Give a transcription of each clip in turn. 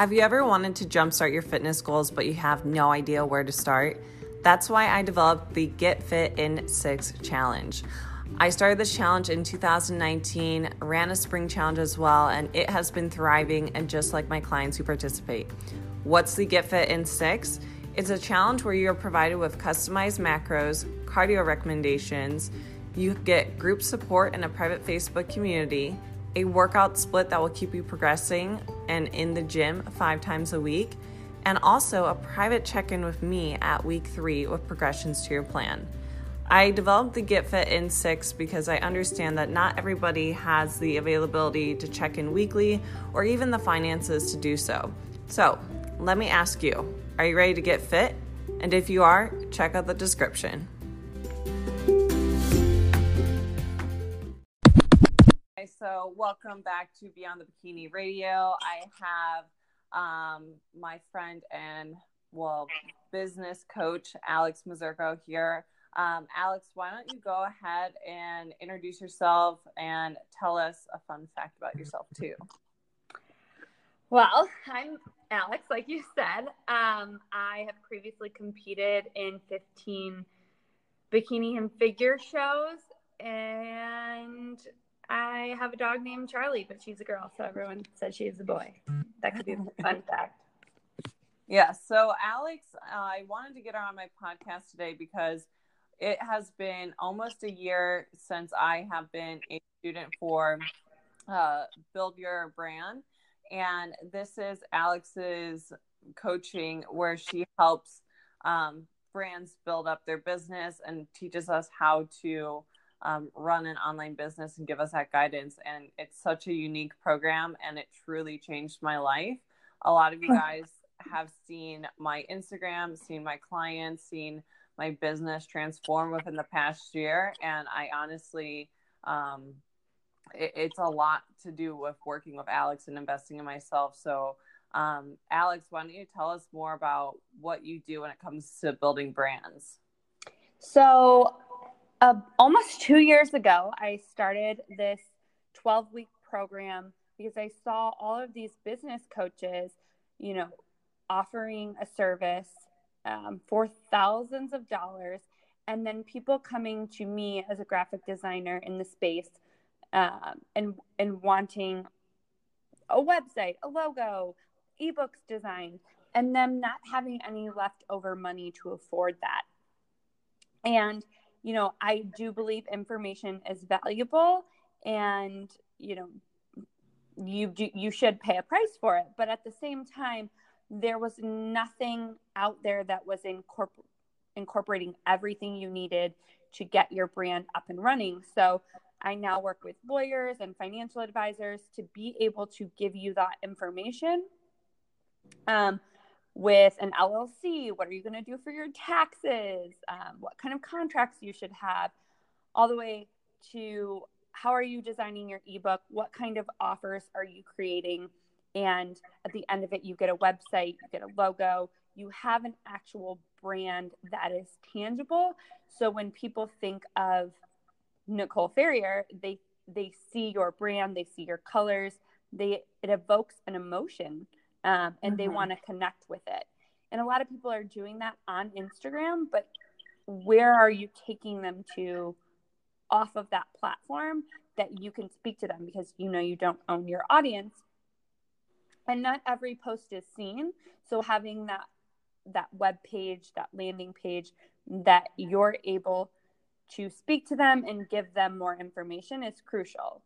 Have you ever wanted to jumpstart your fitness goals but you have no idea where to start? That's why I developed the Get Fit in 6 challenge. I started this challenge in 2019, ran a spring challenge as well, and it has been thriving and just like my clients who participate. What's the Get Fit in 6? It's a challenge where you're provided with customized macros, cardio recommendations, you get group support in a private Facebook community, a workout split that will keep you progressing and in the gym five times a week, and also a private check in with me at week three with progressions to your plan. I developed the Get Fit in six because I understand that not everybody has the availability to check in weekly or even the finances to do so. So, let me ask you are you ready to get fit? And if you are, check out the description. Welcome back to Beyond the Bikini Radio. I have um, my friend and well business coach Alex Mazurko here. Um, Alex, why don't you go ahead and introduce yourself and tell us a fun fact about yourself too? Well, I'm Alex, like you said. Um, I have previously competed in 15 bikini and figure shows, and I have a dog named Charlie, but she's a girl, so everyone says she's a boy. That could be a fun fact. Yeah. So, Alex, I wanted to get her on my podcast today because it has been almost a year since I have been a student for uh, Build Your Brand. And this is Alex's coaching where she helps um, brands build up their business and teaches us how to um, run an online business and give us that guidance. And it's such a unique program and it truly changed my life. A lot of you guys have seen my Instagram, seen my clients, seen my business transform within the past year. And I honestly, um, it, it's a lot to do with working with Alex and investing in myself. So, um, Alex, why don't you tell us more about what you do when it comes to building brands? So, uh, almost two years ago, I started this 12 week program because I saw all of these business coaches, you know, offering a service um, for thousands of dollars, and then people coming to me as a graphic designer in the space um, and and wanting a website, a logo, ebooks design, and them not having any leftover money to afford that. And you know, I do believe information is valuable and, you know, you do, you should pay a price for it. But at the same time, there was nothing out there that was incorpor- incorporating everything you needed to get your brand up and running. So I now work with lawyers and financial advisors to be able to give you that information. Um, with an LLC. What are you going to do for your taxes? Um, what kind of contracts you should have, all the way to how are you designing your ebook? What kind of offers are you creating? And at the end of it, you get a website, you get a logo, you have an actual brand that is tangible. So when people think of Nicole Ferrier, they they see your brand, they see your colors, they it evokes an emotion um, and mm-hmm. they want to connect with it. And a lot of people are doing that on Instagram, but where are you taking them to off of that platform that you can speak to them because you know you don't own your audience? And not every post is seen. So having that that web page, that landing page that you're able to speak to them and give them more information is crucial.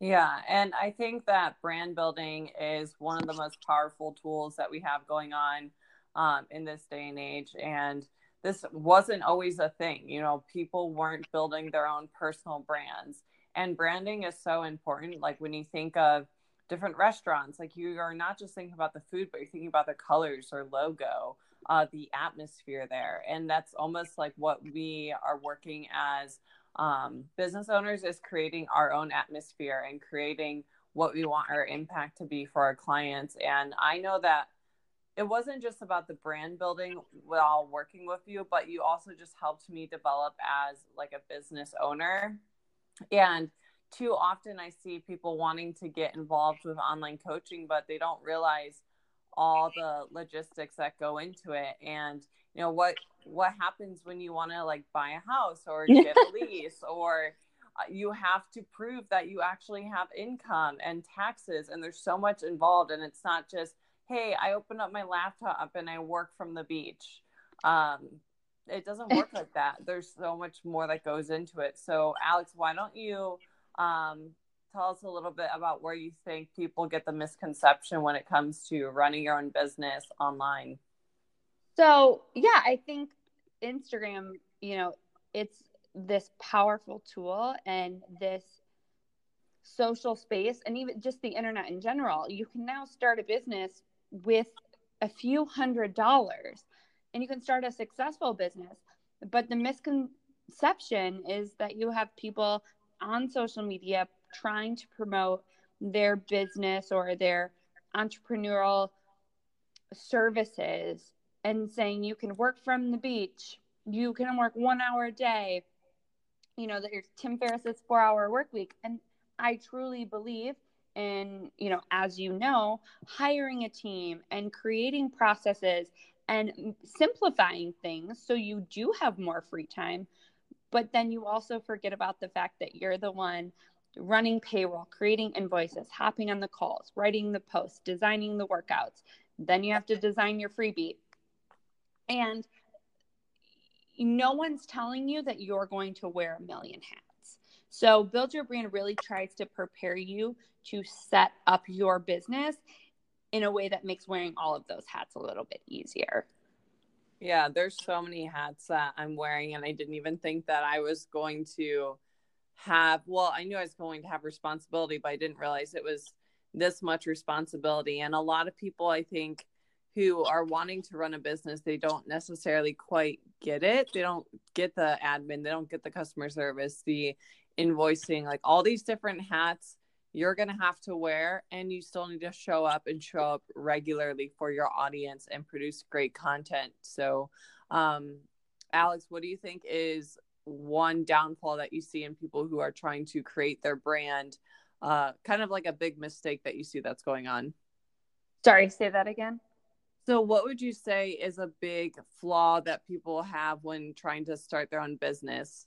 Yeah, and I think that brand building is one of the most powerful tools that we have going on um, in this day and age. And this wasn't always a thing. You know, people weren't building their own personal brands. And branding is so important. Like when you think of different restaurants, like you are not just thinking about the food, but you're thinking about the colors or logo, uh, the atmosphere there. And that's almost like what we are working as um, business owners is creating our own atmosphere and creating what we want our impact to be for our clients. And I know that it wasn't just about the brand building while working with you, but you also just helped me develop as like a business owner. And too often I see people wanting to get involved with online coaching, but they don't realize all the logistics that go into it and you know what what happens when you want to like buy a house or get a lease or uh, you have to prove that you actually have income and taxes and there's so much involved and it's not just hey i open up my laptop and i work from the beach. Um, it doesn't work like that. There's so much more that goes into it. So alex why don't you um, tell us a little bit about where you think people get the misconception when it comes to running your own business online so yeah i think instagram you know it's this powerful tool and this social space and even just the internet in general. You can now start a business with a few hundred dollars and you can start a successful business. But the misconception is that you have people on social media trying to promote their business or their entrepreneurial services and saying you can work from the beach you can work one hour a day you know, that your Tim Ferriss's four hour work week. And I truly believe in, you know, as you know, hiring a team and creating processes and simplifying things so you do have more free time. But then you also forget about the fact that you're the one running payroll, creating invoices, hopping on the calls, writing the posts, designing the workouts. Then you have to design your freebie. And no one's telling you that you're going to wear a million hats. So, Build Your Brand really tries to prepare you to set up your business in a way that makes wearing all of those hats a little bit easier. Yeah, there's so many hats that I'm wearing, and I didn't even think that I was going to have. Well, I knew I was going to have responsibility, but I didn't realize it was this much responsibility. And a lot of people, I think, who are wanting to run a business, they don't necessarily quite get it. They don't get the admin, they don't get the customer service, the invoicing, like all these different hats you're going to have to wear and you still need to show up and show up regularly for your audience and produce great content. So, um, Alex, what do you think is one downfall that you see in people who are trying to create their brand? Uh, kind of like a big mistake that you see that's going on. Sorry, say that again. So, what would you say is a big flaw that people have when trying to start their own business?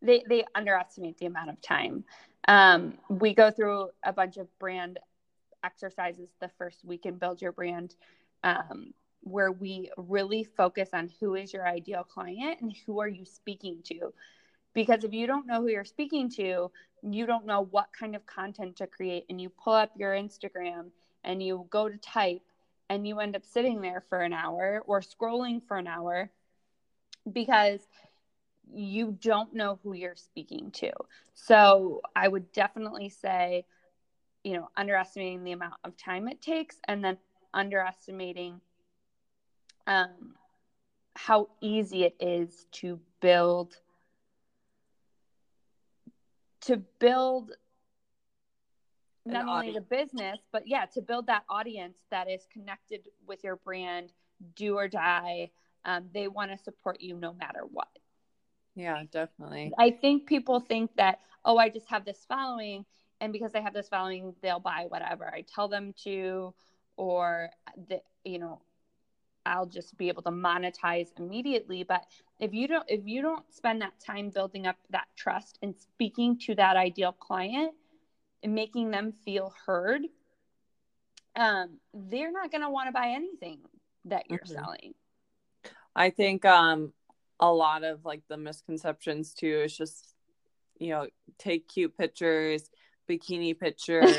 They they underestimate the amount of time. Um, we go through a bunch of brand exercises the first week in Build Your Brand, um, where we really focus on who is your ideal client and who are you speaking to. Because if you don't know who you're speaking to, you don't know what kind of content to create, and you pull up your Instagram and you go to type and you end up sitting there for an hour or scrolling for an hour because you don't know who you're speaking to. So I would definitely say, you know, underestimating the amount of time it takes and then underestimating um, how easy it is to build to build not only the business, but yeah, to build that audience that is connected with your brand, do or die. Um, they want to support you no matter what. Yeah, definitely. I think people think that, oh, I just have this following, and because I have this following, they'll buy whatever I tell them to, or the, you know, I'll just be able to monetize immediately. But if you don't, if you don't spend that time building up that trust and speaking to that ideal client, and making them feel heard, um, they're not going to want to buy anything that you're mm-hmm. selling. I think um, a lot of like the misconceptions too is just, you know, take cute pictures, bikini pictures,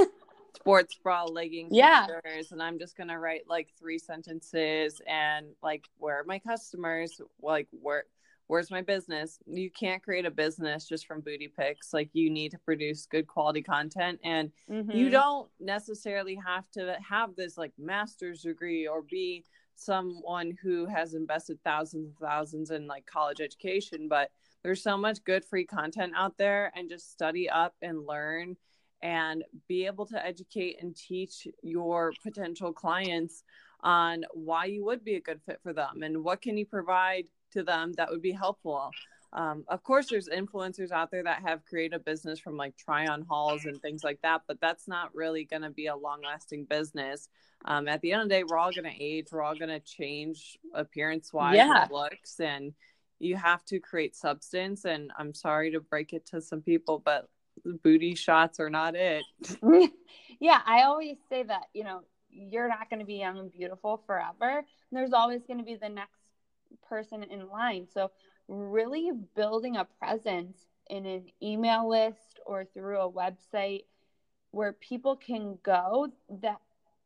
sports bra leggings Yeah. pictures, and i'm just gonna write like three sentences and like where are my customers like where where's my business you can't create a business just from booty pics like you need to produce good quality content and you Mhm. don't necessarily have to have this like master's degree or be someone who has invested thousands and thousands in like college education but there's so much good free content out there and just study up and learn and be able to educate and teach your potential clients on why you would be a good fit for them and what can you provide to them that would be helpful um, of course there's influencers out there that have created a business from like try on hauls and things like that but that's not really going to be a long lasting business um, at the end of the day we're all going to age we're all going to change appearance wise Yeah. and looks and you have to create substance and i'm sorry to break it to some people but booty shots are not it yeah, I always say that, you know, you're not going to be young and beautiful forever. There's always going to be the next person in line. So, really building a presence in an email list or through a website where people can go that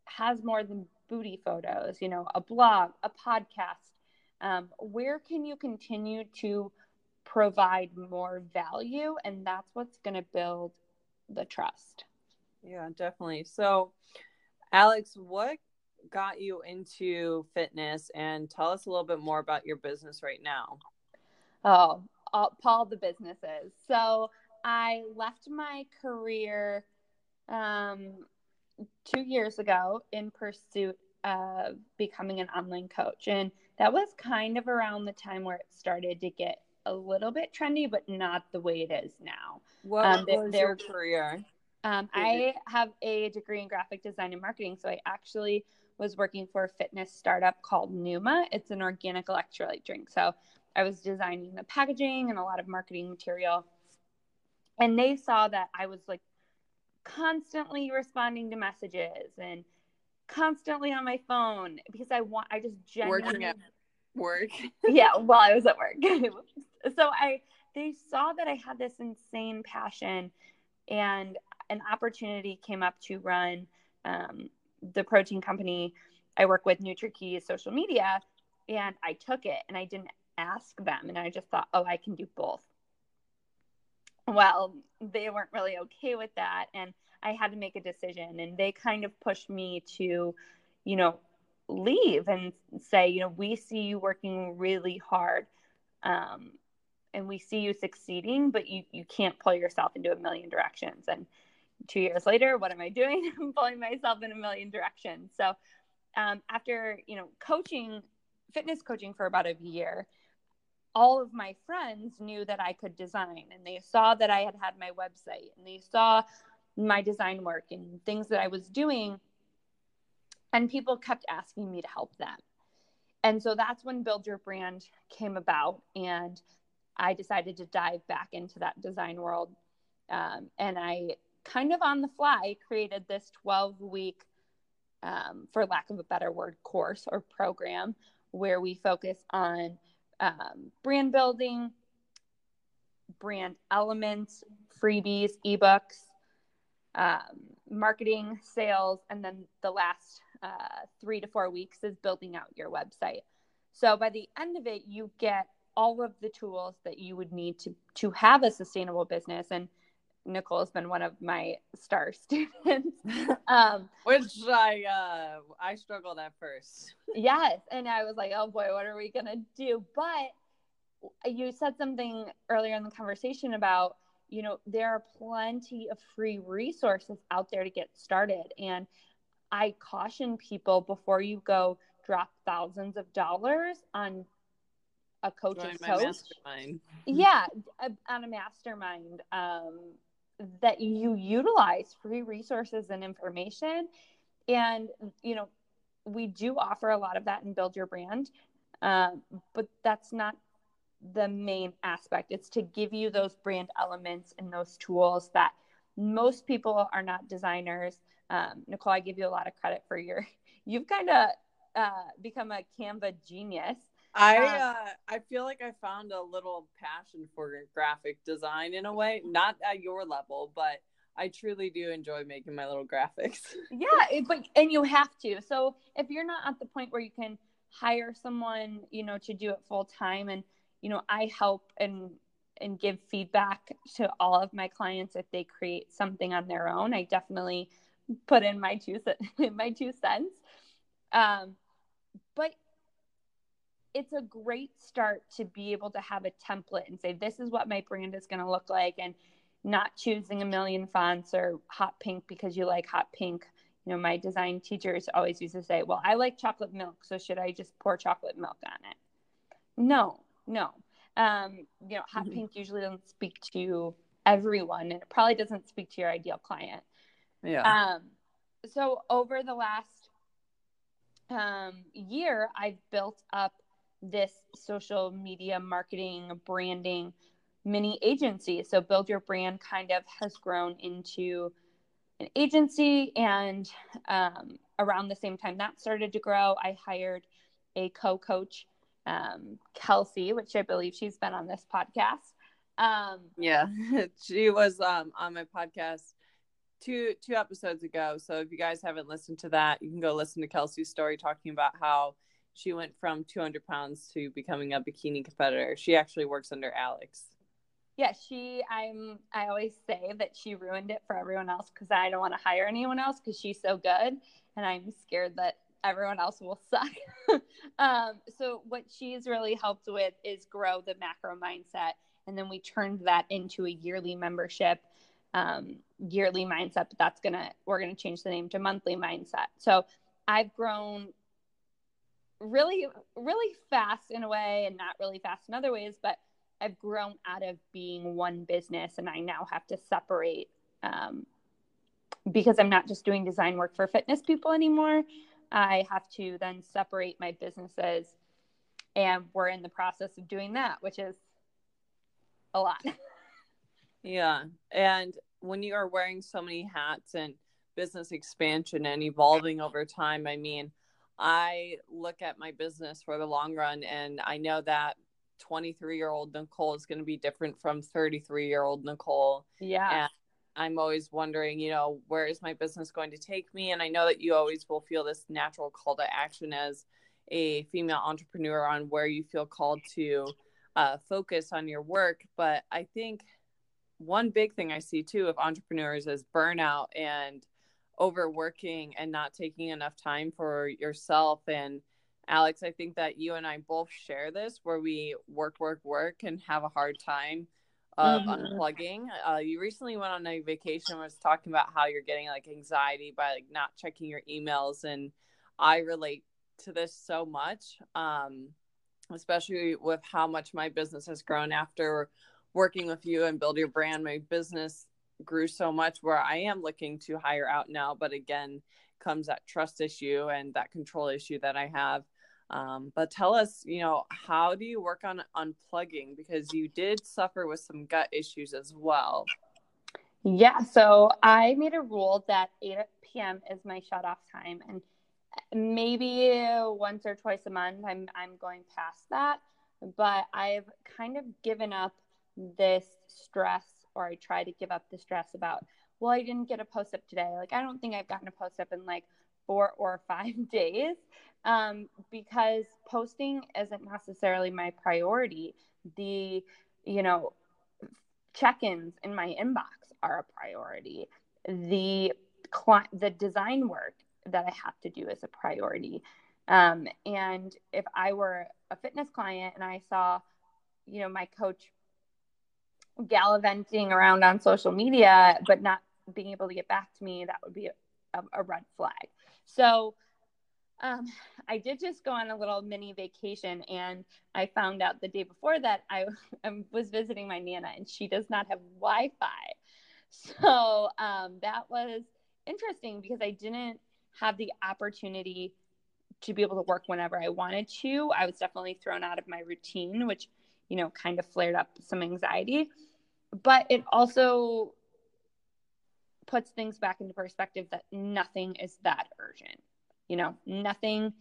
has more than booty photos, you know, a blog, a podcast. Um, where can you continue to provide more value? And that's what's going to build the trust. Yeah, definitely. So, Alex, what got you into fitness and tell us a little bit more about your business right now? Oh, uh, Paul, the businesses. So I left my career um, two years ago in pursuit of becoming an online coach. And that was kind of around the time where it started to get a little bit trendy, but not the way it is now. What Um, was they're- your career? Um, I have a degree in graphic design and marketing, so I actually was working for a fitness startup called Numa. It's an organic electrolyte drink. So I was designing the packaging and a lot of marketing material. And they saw that I was like constantly responding to messages and constantly on my phone because I want I just genuinely Working at work. yeah, while I was at work. so I they saw that I had this insane passion and an opportunity came up to run um, the protein company I work with, NutriKey social media, and I took it and I didn't ask them and I just thought, oh, I can do both. Well, they weren't really okay with that and I had to make a decision and they kind of pushed me to, you know, leave and say, you know, we see you working really hard um, and we see you succeeding, but you, you can't pull yourself into a million directions. And two years later, what am I doing? I'm pulling myself in a million directions. So um, after, you know, coaching, fitness coaching for about a year, all of my friends knew that I could design and they saw that I had had my website and they saw my design work and things that I was doing and people kept asking me to help them. And so that's when Build Your Brand came about. And I decided to dive back into that design world. Um, and I kind of on the fly created this 12 week, um, for lack of a better word, course or program where we focus on um, brand building, brand elements, freebies, ebooks, um, marketing, sales, and then the last uh, three to four weeks is building out your website. So by the end of it, you get all of the tools that you would need to to have a sustainable business. And Nicole has been one of my star students. um, Which I uh I struggled at first. yes, and I was like, oh boy, what are we gonna do? But you said something earlier in the conversation about you know there are plenty of free resources out there to get started and i caution people before you go drop thousands of dollars on a coach's coach mastermind. yeah a- on a mastermind um, that you utilize free resources and information. And you know we do offer a lot of that and build your brand um, but that's not the main aspect. It's to give you those brand elements and those tools that most people are not designers. Um, nicole i give you a lot of credit for your you've kind of uh, become a canva genius I uh, I feel like I found a little passion for graphic design in a way, not at your level, but I truly do enjoy making my little graphics. yeah, it, but and you have to. So if you're not at the point where you can hire someone, you know, to do it full time, and you know, I help and and give feedback to all of my clients if they create something on their own. I definitely put in my two my two cents. Um, but it's a great start to be able to have a template and say this is what my brand is going to look like and not choosing a million fonts or hot pink because you like hot pink. You know my design teachers always used to say well i like chocolate milk so should i just pour chocolate milk on it? No no. Um, you know hot mm-hmm. pink usually doesn't speak to everyone and it probably doesn't speak to your ideal client. Yeah. Um, so over the last um, year i've built up this social media marketing branding mini agency. So Build Your Brand kind of has grown into an agency. And um, around the same time that started to grow, I hired a co coach, um, Kelsey, which I believe she's been on this podcast. Um, yeah, she was um, on my podcast two two episodes ago. So if you guys haven't listened to that, you can go listen to Kelsey's story talking about how she went from 200 pounds to becoming a bikini competitor. She actually works under Alex yeah, she I'm I always say that she ruined it for everyone else because I don't want to hire anyone else because she's so good and I'm scared that everyone else will suck. um, so what she's really helped with is grow the macro mindset, and then we turned that into a yearly membership, um, yearly mindset. But that's gonna we're gonna change the name to monthly mindset. So I've grown really really fast in a way, and not really fast in other ways, but I've grown out of being one business and I now have to separate um, because I'm not just doing design work for fitness people anymore. I have to then separate my businesses. And we're in the process of doing that, which is a lot. yeah. And when you are wearing so many hats and business expansion and evolving over time, I mean, I look at my business for the long run and I know that 23 year old Nicole is going to be different from 33 year old Nicole. Yeah. And I'm always wondering, you know, where is my business going to take me? And I know that you always will feel this natural call to action as a female entrepreneur on where you feel called to uh, focus on your work. But I think one big thing I see too of entrepreneurs is burnout and overworking and not taking enough time for yourself and Alex, I think that you and I both share this where we work, work, work and have a hard time of mm-hmm. unplugging. Uh, you recently went on a vacation was talking about how you're getting like anxiety by like not checking your emails and I relate to this so much. Um, especially with how much my business has grown after working with you and build your brand. My business grew so much where I am looking to hire out now, but again, comes that trust issue and that control issue that I have. Um, but tell us, you know, how do you work on unplugging? Because you did suffer with some gut issues as well. Yeah. So I made a rule that 8 p.m. is my shut off time. And maybe once or twice a month, I'm, I'm going past that. But I've kind of given up this stress, or I try to give up the stress about, well, I didn't get a post up today. Like, I don't think I've gotten a post up in like four or five days um, because posting isn't necessarily my priority. The, you know, check ins in my inbox are a priority. The the design work that I have to do is a priority. Um, and if I were a fitness client and I saw, you know, my coach gallivanting around on social media, but not being able to get back to me, that would be a, a red flag. So, um, I did just go on a little mini vacation, and I found out the day before that I, I was visiting my nana, and she does not have Wi-Fi. So um, that was interesting because I didn't have the opportunity to be able to work whenever I wanted to. I was definitely thrown out of my routine, which you know kind of flared up some anxiety. But it also puts things back into perspective that nothing is that urgent you know, nothing.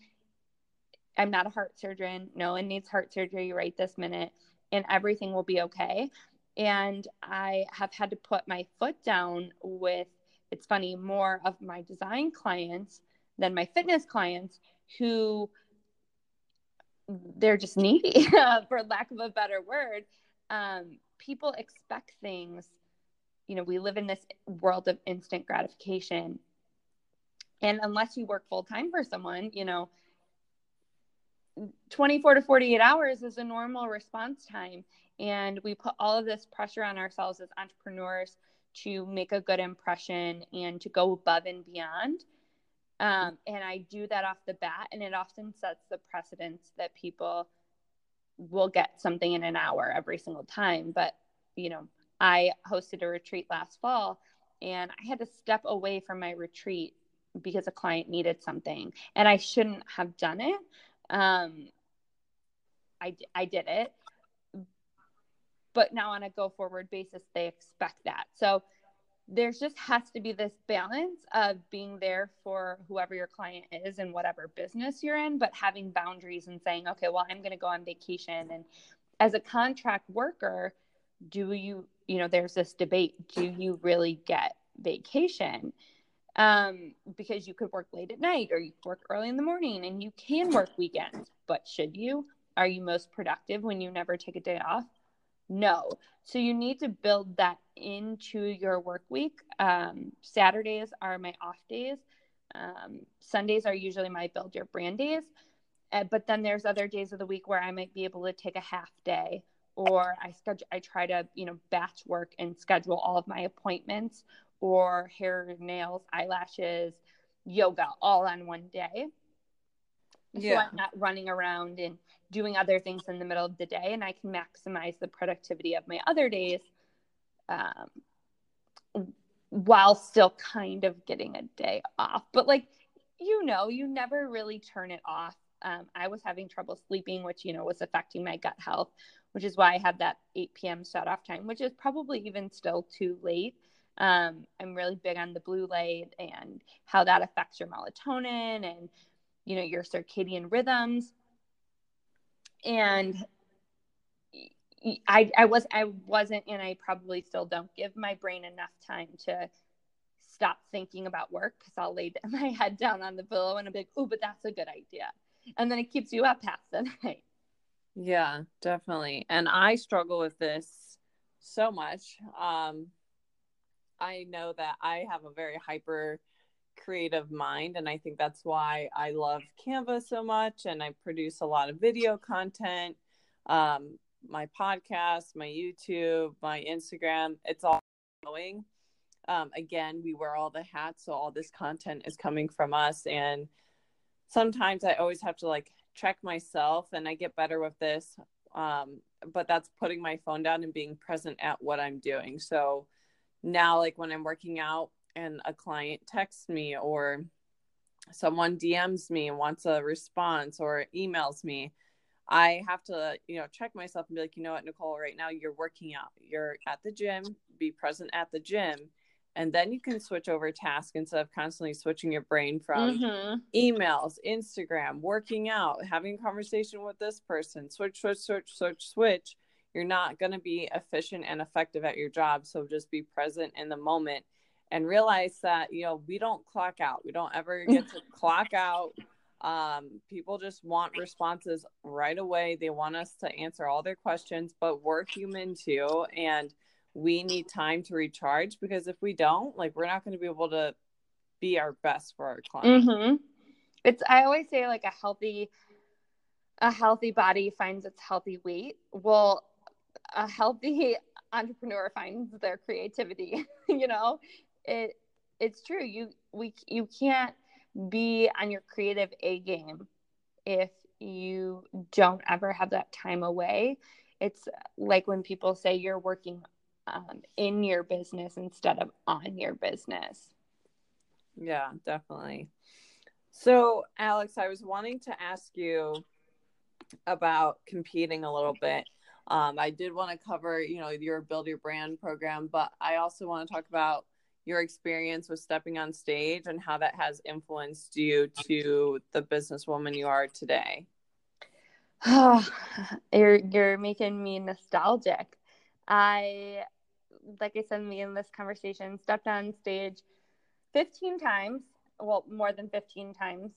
I'm not a heart surgeon. No one needs heart surgery right this minute, and everything will be okay. And I have had to put my foot down with, it's funny, more of my design clients than my fitness clients who they're just needy, for lack of a better word. Um, people expect things. You know, we live in this world of instant gratification. And unless you work full time for someone, you know, 24 to 48 hours is a normal response time. And we put all of this pressure on ourselves as entrepreneurs to make a good impression and to go above and beyond. Um, and I do that off the bat, and it often sets the precedence that people will get something in an hour every single time. But, you know, I hosted a retreat last fall and I had to step away from my retreat because a client needed something and I shouldn't have done it. Um, I, I did it. But now on a go forward basis, they expect that. So there's just has to be this balance of being there for whoever your client is and whatever business you're in, but having boundaries and saying, okay, well, I'm going to go on vacation. And as a contract worker, do you, you know, there's this debate do you really get vacation? um, because you could work late at night or you work early in the morning and you can work weekends. But should you? Are you most productive when you never take a day off? No. So you need to build that into your work week. Um, Saturdays are my off days. Um, Sundays are usually my build your brand days. Uh, but then there's other days of the week where I might be able to take a half day or I schedule I try to, you know, batch work and schedule all of my appointments or hair, nails, eyelashes, yoga all on one day. Yeah. So I'm not running around and doing other things in the middle of the day, and I can maximize the productivity of my other days um, while still kind of getting a day off. But, like, you know, you never really turn it off. Um, I was having trouble sleeping, which, you know, was affecting my gut health, which is why I had that 8 p.m. shut off time, which is probably even still too late. Um, I'm really big on the blue light and how that affects your melatonin and you know your circadian rhythms. And I I was I wasn't and I probably still don't give my brain enough time to stop thinking about work because I'll lay my head down on the pillow and I'm like, oh, but that's a good idea. And then it keeps you up past the night. Yeah, definitely. And I struggle with this so much. Um, I know that I have a very hyper creative mind and I think that's why I love Canva so much and I produce a lot of video content um my podcast my YouTube my Instagram it's all going. Um again we wear all the hats so all this content is coming from us and sometimes I always have to like check myself and I get better with this um but that's putting my phone down and being present at what I'm doing. So now like when i'm working out and a client texts me or someone dms me and wants a response or emails me i have to you know check myself and be like you know what nicole right now you're working out. You're at the gym. Be present at the gym. And then you can switch over task instead of constantly switching your brain from mm-hmm. emails instagram working out having a conversation with this person. Switch switch switch switch switch. You're not going to be efficient and effective at your job. So just be present in the moment and realize that, you know, we don't clock out. We don't ever get to clock out. Um, people just want responses right away. They want us to answer all their questions, but we're human too. And we need time to recharge because if we don't, like, we're not going to be able to be our best for our clients. Mm-hmm. It's, I always say, like, a healthy, a healthy body finds its healthy weight. Well, a healthy entrepreneur finds their creativity you know it it's true. You we you can't be on your creative a game if you don't ever have that time away. It's like when people say you're working um, in your business instead of on your business. Yeah definitely. So alex i was wanting to ask you about competing a little bit. Um, I did want to cover, you know, your build your brand program, but I also want to talk about your experience with stepping on stage and how that has influenced you to the businesswoman you are today. Oh, you're you're making me nostalgic. I, like I said me in this conversation, stepped on stage 15 times, well, more than 15 times,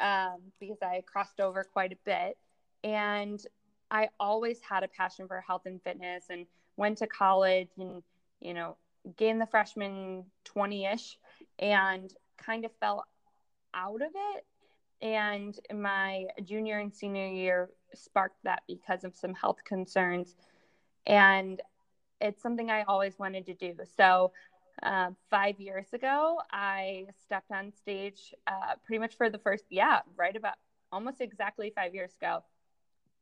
um, because I crossed over quite a bit. And I always had a passion for health and fitness and went to college and, you know, gained the freshman 20 ish and kind of fell out of it. And my junior and senior year sparked that because of some health concerns. And it's something I always wanted to do. So, uh, five years ago, I stepped on stage uh, pretty much for the first, yeah, right about almost exactly five years ago.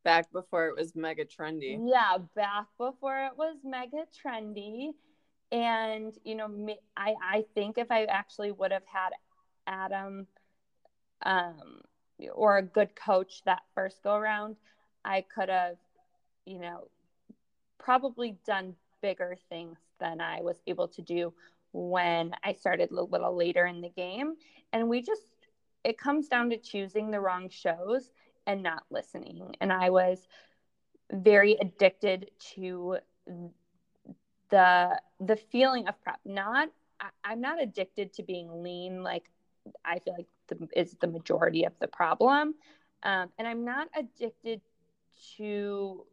Back before it was mega trendy. Yeah, back before it was mega trendy. And, you know, me, I, I think if I actually would have had Adam um, or a good coach that first go around, I could have, you know, probably done bigger things than I was able to do when I started a little later in the game. And we just, it comes down to choosing the wrong shows and not listening. And I was very addicted to the the feeling of prep. Not I, am not addicted to being lean like I feel like the, is the majority of the problem. Um, and I'm not addicted to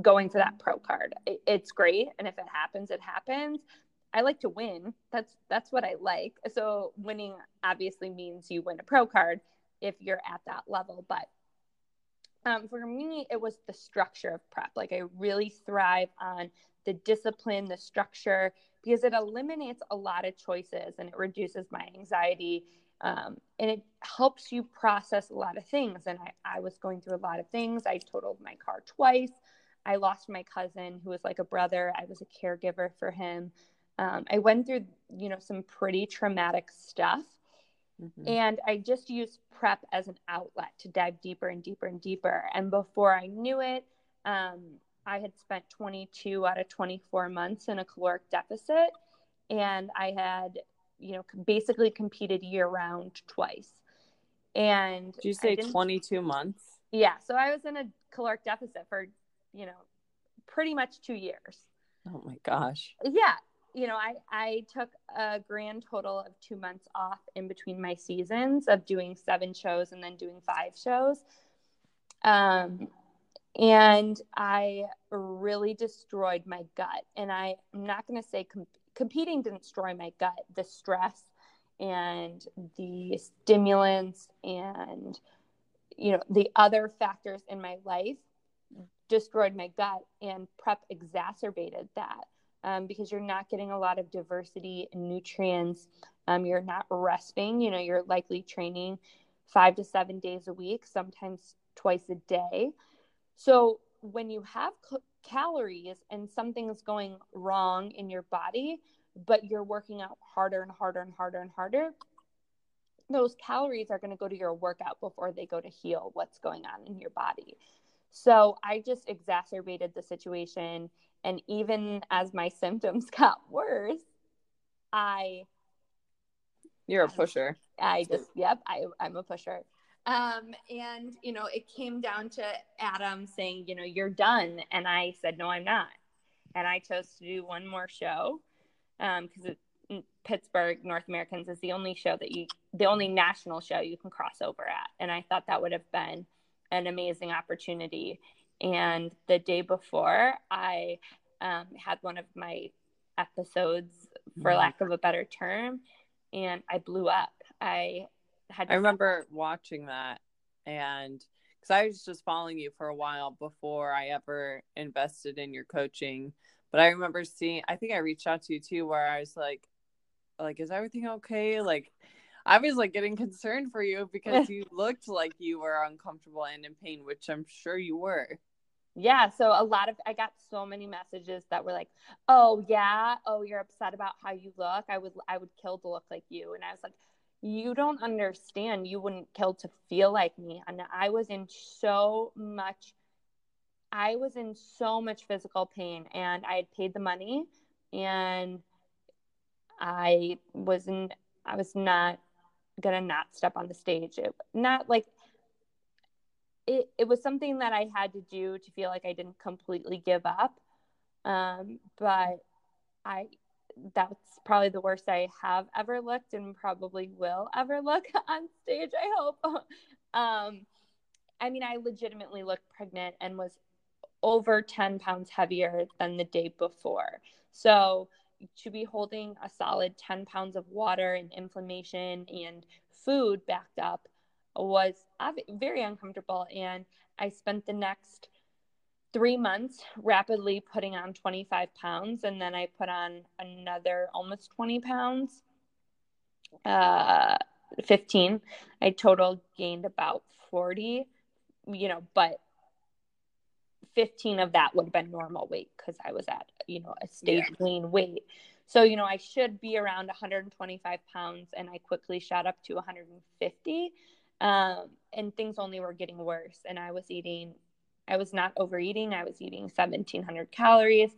going for that pro card. It, it's great, and if it happens, it happens. I like to win. That's that's what I like. So winning obviously means you win a pro card if you're at that level. But um, for me, it was the structure of prep. Like I really thrive on the discipline, the structure, because it eliminates a lot of choices and it reduces my anxiety. Um, and it helps you process a lot of things. And I, I was going through a lot of things. I totaled my car twice. I lost my cousin who was like a brother. I was a caregiver for him. Um, I went through, you know, some pretty traumatic stuff. Mm-hmm. And I just used prep as an outlet to dive deeper and deeper and deeper. And before I knew it, um, I had spent 22 out of 24 months in a caloric deficit. And I had, you know, basically competed year round twice. And did you say 22 months? Yeah. So I was in a caloric deficit for you know, pretty much two years. Oh my gosh. Yeah. You know, I, I took a grand total of two months off in between my seasons of doing seven shows and then doing five shows. Um, and I really destroyed my gut. And I, I'm not going to say com- competing didn't destroy my gut. The stress and the stimulants and, you know, the other factors in my life destroyed my gut and prep exacerbated that um, because you're not getting a lot of diversity and nutrients um, you're not resting you know you're likely training five to seven days a week sometimes twice a day so when you have c- calories and something's going wrong in your body but you're working out harder and harder and harder and harder those calories are going to go to your workout before they go to heal what's going on in your body so I just exacerbated the situation. And even as my symptoms got worse, I. You're a pusher. I just, yep, I, I'm a pusher. Um, and, you know, it came down to Adam saying, you know, you're done. And I said, no, I'm not. And I chose to do one more show because um, Pittsburgh North Americans is the only show that you, the only national show you can cross over at. And I thought that would have been an amazing opportunity. And the day before, I um, had one of my episodes, for mm-hmm. lack of a better term, and I blew up. I had. I remember watching that, and because I was just following you for a while before I ever invested in your coaching. But I remember seeing. I think I reached out to you too, where I was like, like, is everything okay? Like, I was like getting concerned for you because you looked like you were uncomfortable and in pain, which I'm sure you were. Yeah, so a lot of I got so many messages that were like, "Oh yeah, oh you're upset about how you look. I would I would kill to look like you." And I was like, "You don't understand. You wouldn't kill to feel like me." And I was in so much I was in so much physical pain and I had paid the money and I wasn't I was not gonna not step on the stage. It, not like it, it was something that I had to do to feel like I didn't completely give up. Um, but I that's probably the worst I have ever looked and probably will ever look on stage, I hope. um, I mean, I legitimately looked pregnant and was over 10 pounds heavier than the day before. So, to be holding a solid 10 pounds of water and inflammation and food backed up was very uncomfortable. And I spent the next three months rapidly putting on 25 pounds. And then I put on another almost 20 pounds, uh, 15. I total gained about 40, you know, but 15 of that would have been normal weight because I was at, you know, a stage yeah. lean weight. So, you know, I should be around 125 pounds and I quickly shot up to 150. Um, and things only were getting worse. And I was eating, I was not overeating, I was eating 1700 calories.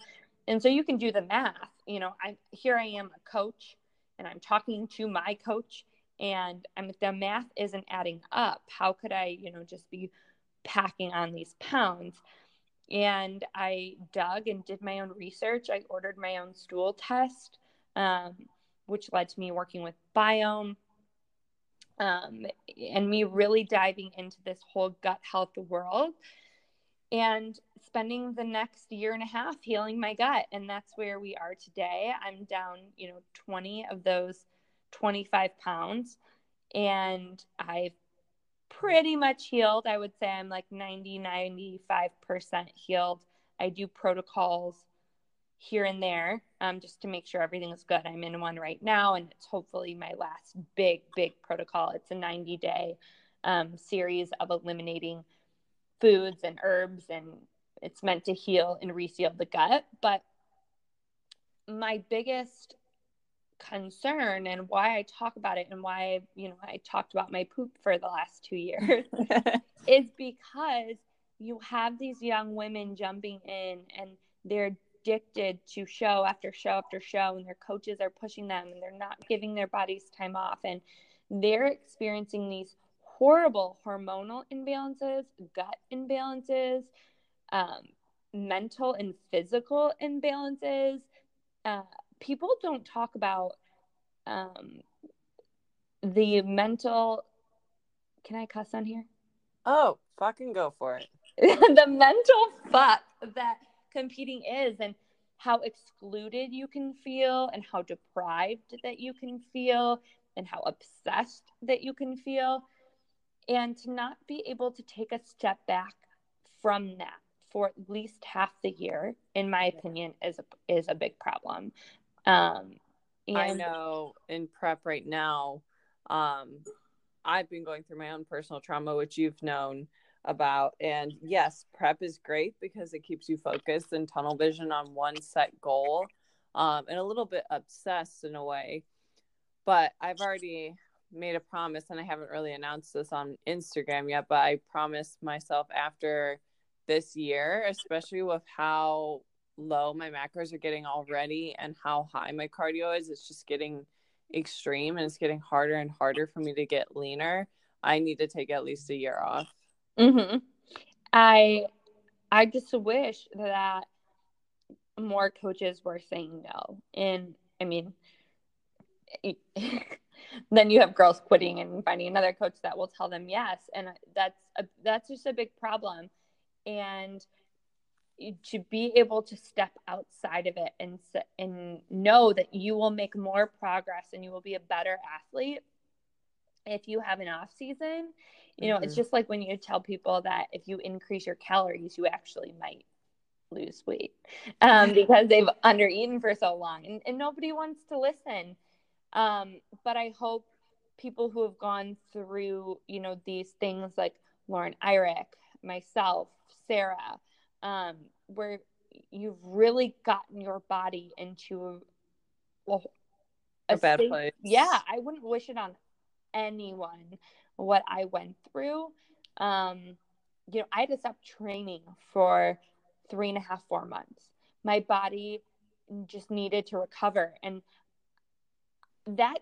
And so you can do the math. You know, I here I am a coach and I'm talking to my coach and I'm the math isn't adding up. How could I, you know, just be packing on these pounds? and I dug and did my own research. I ordered my own stool test, um, which led to me working with Viome um, and me really diving into this whole gut health world and spending the next year and a half healing my gut. And that's where we are today. I'm down, you know, 20 of those 25 pounds. And I've pretty much healed. I would say I'm like 90, 95% healed. I do protocols here and there um, just to make sure everything is good. I'm in one right now, and it's hopefully my last big, big protocol. It's a 90 day um, series of eliminating foods and herbs, and it's meant to heal and reseal the gut. But my biggest concern and why I talk about it and why you know I talked about my poop for the last 2 years is because you have these young women jumping in and they're addicted to show after show after show and their coaches are pushing them and they're not giving their bodies time off and they're experiencing these horrible hormonal imbalances, gut imbalances, um, mental and physical imbalances. Uh, people don't talk about um, the mental. Can I cuss on here? Oh, fucking go for it. the mental fuck that competing is and how excluded you can feel and how deprived that you can feel and how obsessed that you can feel and to not be able to take a step back from that for at least half the year in my opinion is a, is a big problem um, and... I know in prep right now, um, I've been going through my own personal trauma, which you've known about. And yes, prep is great because it keeps you focused and tunnel vision on one set goal um, and a little bit obsessed in a way. But I've already made a promise, and I haven't really announced this on Instagram yet, but I promised myself after this year, especially with how low my macros are getting already and how high my cardio is, it's just getting extreme and it's getting harder and harder for me to get leaner. I need to take at least a year off. Mm-hmm. I I just wish that more coaches were saying no. And I mean, then you have girls quitting and finding another coach that will tell them yes, and that's a, that's just a big problem. And to be able to step outside of it and and know that you will make more progress and you will be a better athlete if you have an off season you know mm-hmm. it's just like when you tell people that if you increase your calories you actually might lose weight um, because they've under eaten for so long and, and nobody wants to listen um, but i hope people who have gone through you know these things like lauren Eyrich, myself sarah um, where you've really gotten your body into a, a, a bad state. place. Yeah, I wouldn't wish it on anyone what I went through. Um, you know, I had to stop training for three and a half, four months. My body just needed to recover, and that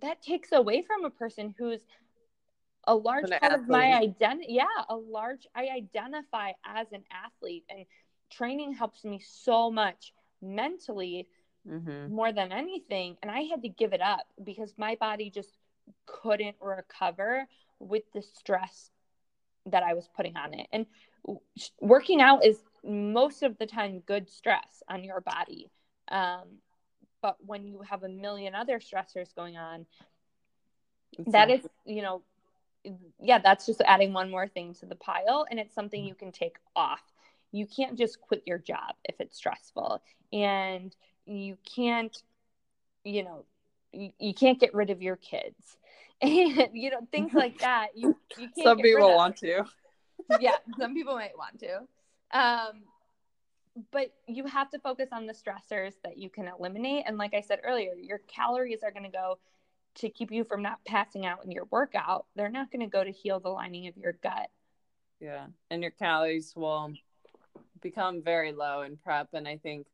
that takes away from a person who's a large part athlete. of my identity yeah a large i identify as an athlete and training helps me so much mentally Mm-hmm. more than anything. And I had to give it up because my body just couldn't recover with the stress that I was putting on it. And working out is most of the time good stress on your body. Um, but when you have a million other stressors going on, that is, you know, yeah, that's just adding one more thing to the pile. And it's something you can take off. You can't just quit your job if it's stressful. And you can't, you know, you, you can't get rid of your kids. And, you know, things like that. You, you can't Some people want to. yeah, some people might want to. Um, but you have to focus on the stressors that you can eliminate. And like I said earlier, your calories are going to go to keep you from not passing out in your workout. They're not going to go to heal the lining of your gut. Yeah. And your calories will become very low in prep. And I think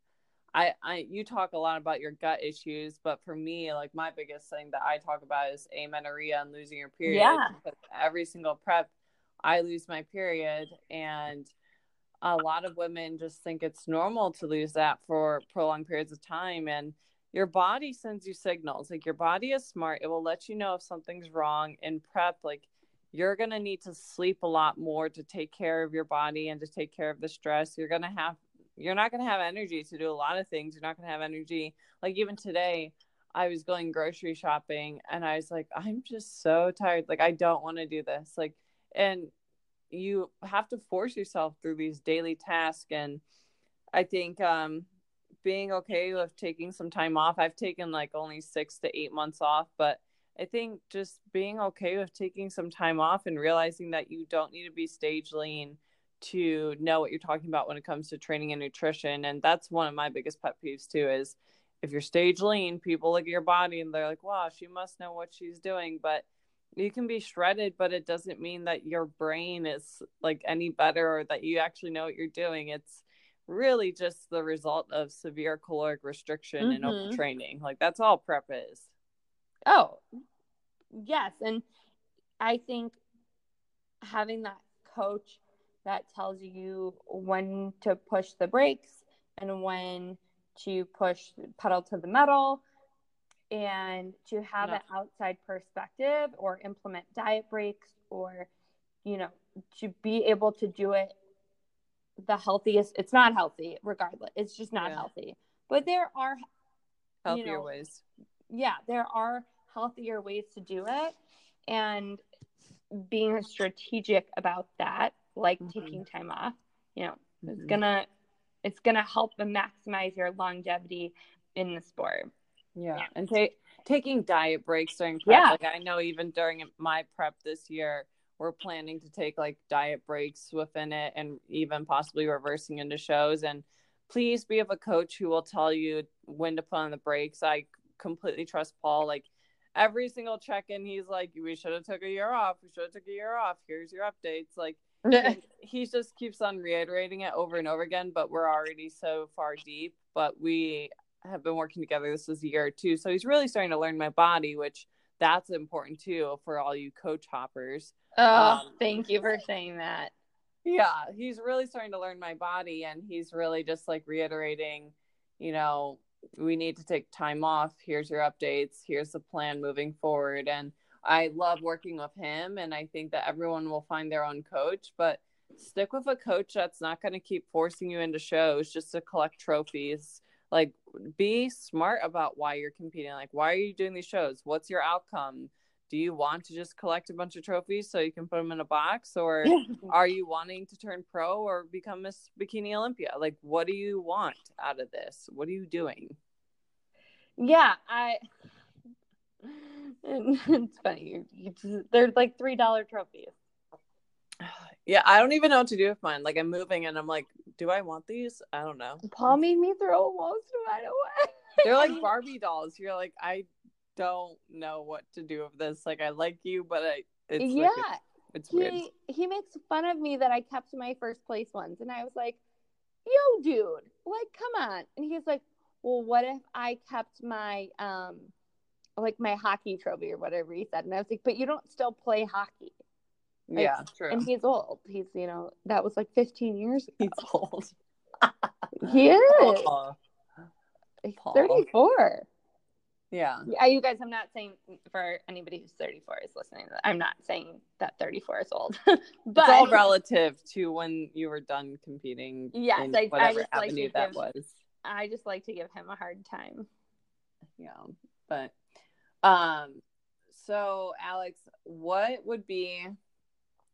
I, I you talk a lot about your gut issues, but for me, like my biggest thing that I talk about is amenorrhea and losing your period. Yeah. Because every single prep, I lose my period, and a lot of women just think it's normal to lose that for prolonged periods of time. And your body sends you signals. Like your body is smart; it will let you know if something's wrong in prep. Like you're gonna need to sleep a lot more to take care of your body and to take care of the stress. You're gonna have you're not going to have energy to do a lot of things. You're not going to have energy. Like even today, I was going grocery shopping and I was like, I'm just so tired. Like, I don't want to do this. Like, and you have to force yourself through these daily tasks. And I think, um, being okay with taking some time off. I've taken like only six to eight months off, but I think just being okay with taking some time off and realizing that you don't need to be stage lean to know what you're talking about when it comes to training and nutrition. And that's one of my biggest pet peeves too is if you're stage lean, people look at your body and they're like, wow, she must know what she's doing. But you can be shredded, but it doesn't mean that your brain is like any better or that you actually know what you're doing. It's really just the result of severe caloric restriction and Mhm. overtraining. Like that's all prep is. Oh, yes. And I think having that coach that tells you when to push the brakes and when to push pedal to the metal and to have No. an outside perspective or implement diet breaks or you know to be able to do it the healthiest it's not healthy regardless it's just not Yeah. healthy but there are Healthier know, ways. yeah, there are healthier ways to do it. And being strategic about that, like Mhm. taking time off, you know, it's Mhm. gonna it's gonna help maximize your longevity in the sport. Yeah, Yeah. and ta- taking diet breaks during prep. Yeah. Like I know even during my prep this year, we're planning to take like diet breaks within it, and even possibly reversing into shows. And please be of a coach who will tell you when to put on the brakes. I completely trust Paul. Like every single check in, he's like, "We should have took a year off. We should have took a year off. Here's your updates." Like he just keeps on reiterating it over and over again but we're already so far deep but we have been working together this is a year or two so he's really starting to learn my body which that's important too for all you coach hoppers. Oh, Um, thank you for saying that. yeah he's really starting to learn my body and he's really just like reiterating you know we need to take time off. Here's your updates. Here's the plan moving forward. And i love working with him and i think that everyone will find their own coach but stick with a coach that's not going to keep forcing you into shows just to collect trophies like be smart about why you're competing like why are you doing these shows what's your outcome do you want to just collect a bunch of trophies so you can put them in a box or are you wanting to turn pro or become Miss Bikini Olympia? Like, what do you want out of this? What are you doing? yeah, I. It's funny. You, you just, they're like three dollar trophies. Yeah, I don't even know what to do with mine. Like, I'm moving and I'm like, do I want these? I don't know. Paul made me throw most of mine away. They're like Barbie dolls. You're like, I don't know what to do with this. Like, I like you, but I, it's yeah, like, it's weird. he he makes fun of me that I kept my first place ones, and I was like, "Yo, dude, like, come on!" And he's like, "Well, what if I kept my um, like my hockey trophy or whatever he said?" And I was like, "But you don't still play hockey." Like, yeah, true. And he's old. He's you know that was like 15 years ago. He's old. he is. Paul. He's 34. Yeah. Yeah, you guys, I'm not saying for anybody who's 34 is listening, I'm not saying that 34 is old. but it's all relative to when you were done competing. Yes, I- I just like to avenue that give- was. I just like to give him a hard time. Yeah, but um, so Alex, what would be?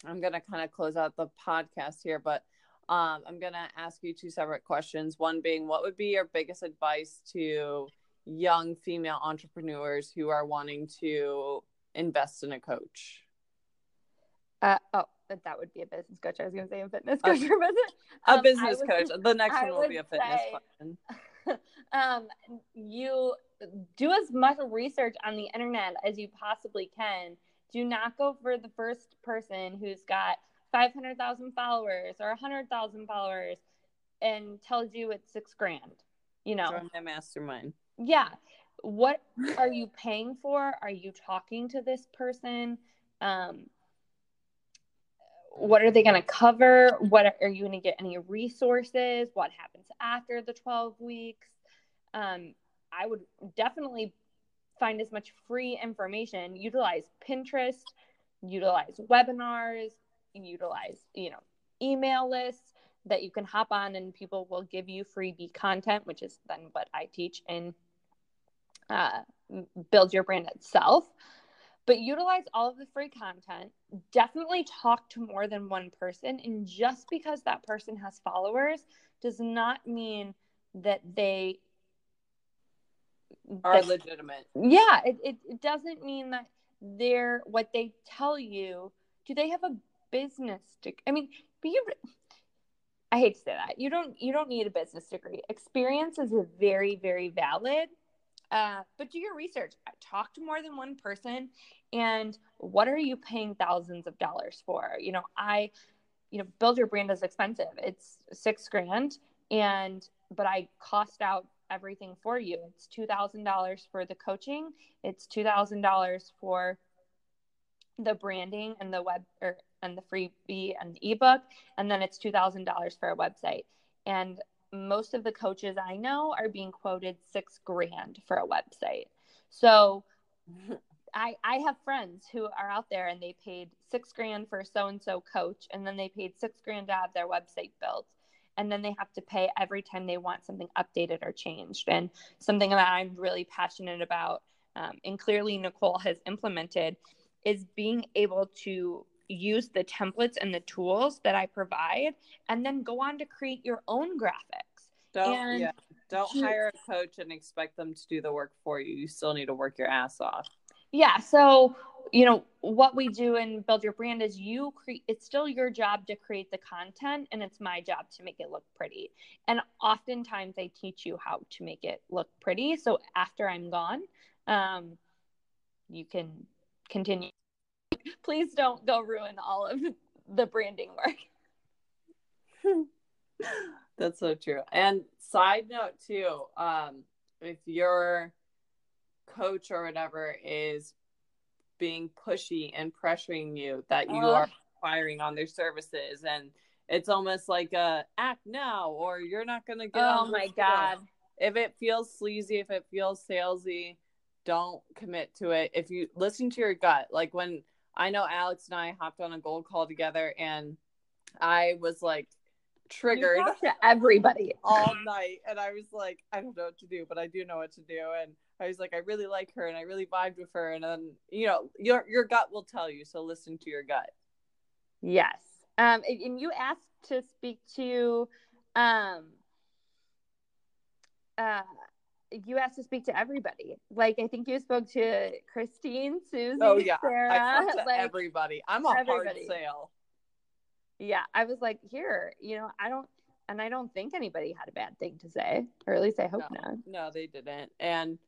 I'm gonna kind of close out the podcast here, but um, I'm gonna ask you two separate questions. One being, what would be your biggest advice to young female entrepreneurs who are wanting to invest in a coach? Uh, oh, that would be a business coach. I was going to say a fitness coach. A Um, I business would- coach. The next I one will be a fitness say- question. um, you do as much research on the internet as you possibly can. Do not go for the first person who's got 500,000 followers or 100,000 followers and tells you it's six grand. You know, Join my mastermind. yeah. What are you paying for? Are you talking to this person? Um, what are they going to cover? What are, are you going to get any resources? What happens after the 12 weeks? Um, I would definitely find as much free information, utilize Pinterest, utilize webinars, utilize, you know, email lists that you can hop on and people will give you freebie content, which is then what I teach in uh, Build Your Brand itself. But utilize all of the free content. Definitely talk to more than one person. And just because that person has followers does not mean that they Are that- legitimate. yeah it, it, it doesn't mean that they're what they tell you do they have a business degree i mean but you i hate to say that. You don't you don't need a business degree. Experience is very very valid uh, but do your research. Talk to more than one person and what are you paying thousands of dollars for? You know i you know build your brand is expensive. It's six grand and but i cost out everything for you. It's $2000 for the coaching. It's $2000 for the branding and the web or and the freebie and the ebook. And then it's $2000 for a website. And most of the coaches i know are being quoted six grand for a website. So I, I have friends who are out there and they paid six grand for so and so coach and then they paid six grand to have their website built and then they have to pay every time they want something updated or changed and something that i'm really passionate about um, and clearly nicole has implemented is being able to use the templates and the tools that i provide and then go on to create your own graphics Don't And yeah. Don't hire a coach and expect them to do the work for you. You still need to work your ass off. yeah so you know what we do in build your brand is you create it's still your job to create the content and it's my job to make it look pretty. And oftentimes i teach you how to make it look pretty. So after i'm gone um, you can continue. Please don't go ruin all of the branding work. That's so true. And side note too, um, if your coach or whatever is being pushy and pressuring you that you Ugh. are firing on their services. And it's almost like a act now or you're not gonna get oh my god. If it feels sleazy if it feels salesy don't commit to it. If you listen to your gut. Like when i know alex and i hopped on a gold call together and i was like triggered to everybody. all night and I was like, I don't know what to do, but I do know what to do. And I was like, I really like her and I really vibed with her. And then, you know, your your gut will tell you. So listen to your gut. Yes. Um, and you asked to speak to, um, uh, you asked to speak to everybody. Like I think you spoke to Christine, Susie, Oh yeah. Sarah. I talk to like, everybody. I'm a everybody. hard sale. yeah, I was like, here, you know, I don't, and I don't think anybody had a bad thing to say, or at least I hope No. not. No, they didn't. And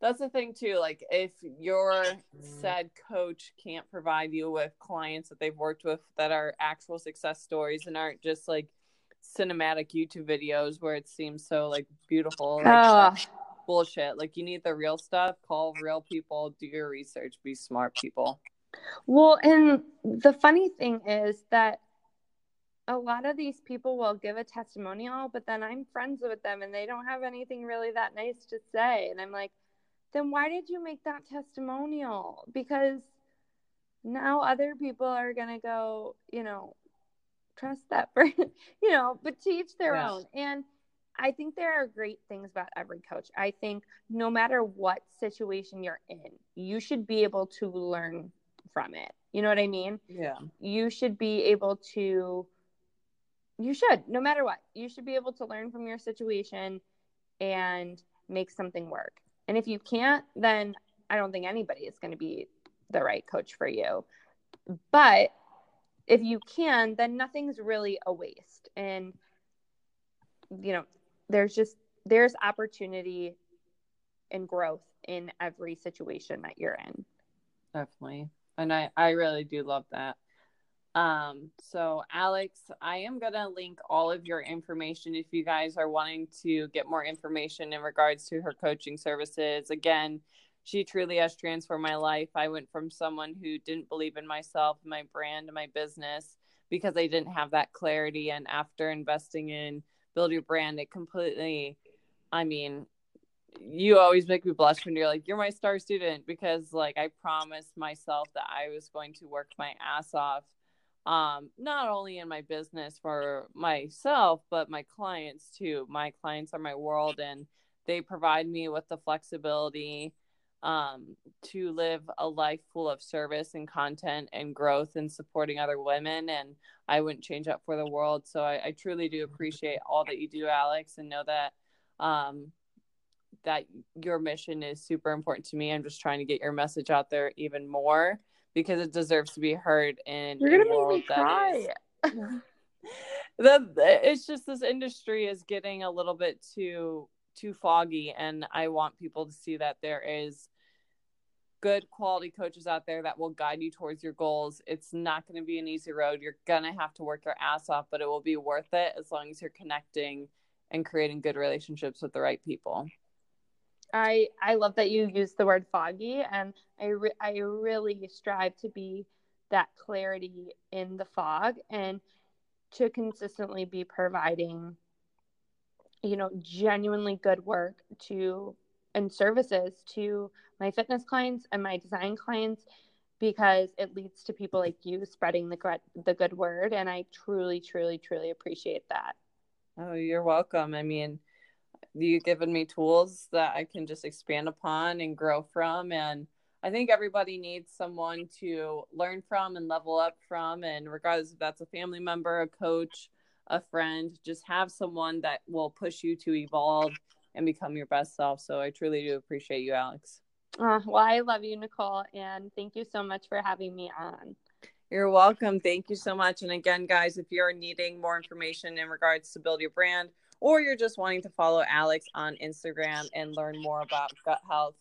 that's the thing too. Like if your said coach can't provide you with clients that they've worked with that are actual success stories and aren't just like cinematic YouTube videos where it seems so like beautiful. Like, Oh, bullshit. Like you need the real stuff. Call real people. Do your research. Be smart people. Well, and the funny thing is that a lot of these people will give a testimonial, but then I'm friends with them and they don't have anything really that nice to say. And I'm like, then why did you make that testimonial? Because now other people are going to go, you know, trust that person, you know, but teach their yeah. own. And I think there are great things about every coach. I think no matter what situation you're in, you should be able to learn from it. You know what I mean? Yeah. You should be able to, you should, no matter what, you should be able to learn from your situation and make something work. And if you can't, then I don't think anybody is going to be the right coach for you. But if you can, then nothing's really a waste. And, you know, there's just, there's opportunity and growth in every situation that you're in. Definitely. And I, I really do love that. Um, so Alex, I am gonna link all of your information if you guys are wanting to get more information in regards to her coaching services. Again, she truly has transformed my life. I went from someone who didn't believe in myself, my brand, my business because I didn't have that clarity. And after investing in build your brand, it completely I mean, you always make me blush when you're like, you're my star student because like I promised myself that I was going to work my ass off um, not only in my business for myself, but my clients too. My clients are my world and they provide me with the flexibility um, to live a life full of service and content and growth and supporting other women. And I wouldn't change up for the world. So I, I truly do appreciate all that you do, Alex, and know that um, that your mission is super important to me. I'm just trying to get your message out there even more because it deserves to be heard in You're gonna make me cry. the, it's just this industry is getting a little bit too too foggy and I want people to see that there is good quality coaches out there that will guide you towards your goals. It's not going to be an easy road. You're going to have to work your ass off, but it will be worth it as long as you're connecting and creating good relationships with the right people. I I love that you use the word foggy, and I re- I really strive to be that clarity in the fog and to consistently be providing, you know, genuinely good work to and services to my fitness clients and my design clients because it leads to people like you spreading the the good word and I truly truly truly appreciate that. Oh, you're welcome. I mean, you've given me tools that I can just expand upon and grow from. And I think everybody needs someone to learn from and level up from. And regardless if that's a family member, a coach, a friend, just have someone that will push you to evolve and become your best self. So I truly do appreciate you, Alex. Uh, well, I love you, Nicole. And thank you so much for having me on. You're welcome. Thank you so much. And again, guys, if you're needing more information in regards to build your brand, or you're just wanting to follow Alex on Instagram and learn more about gut health,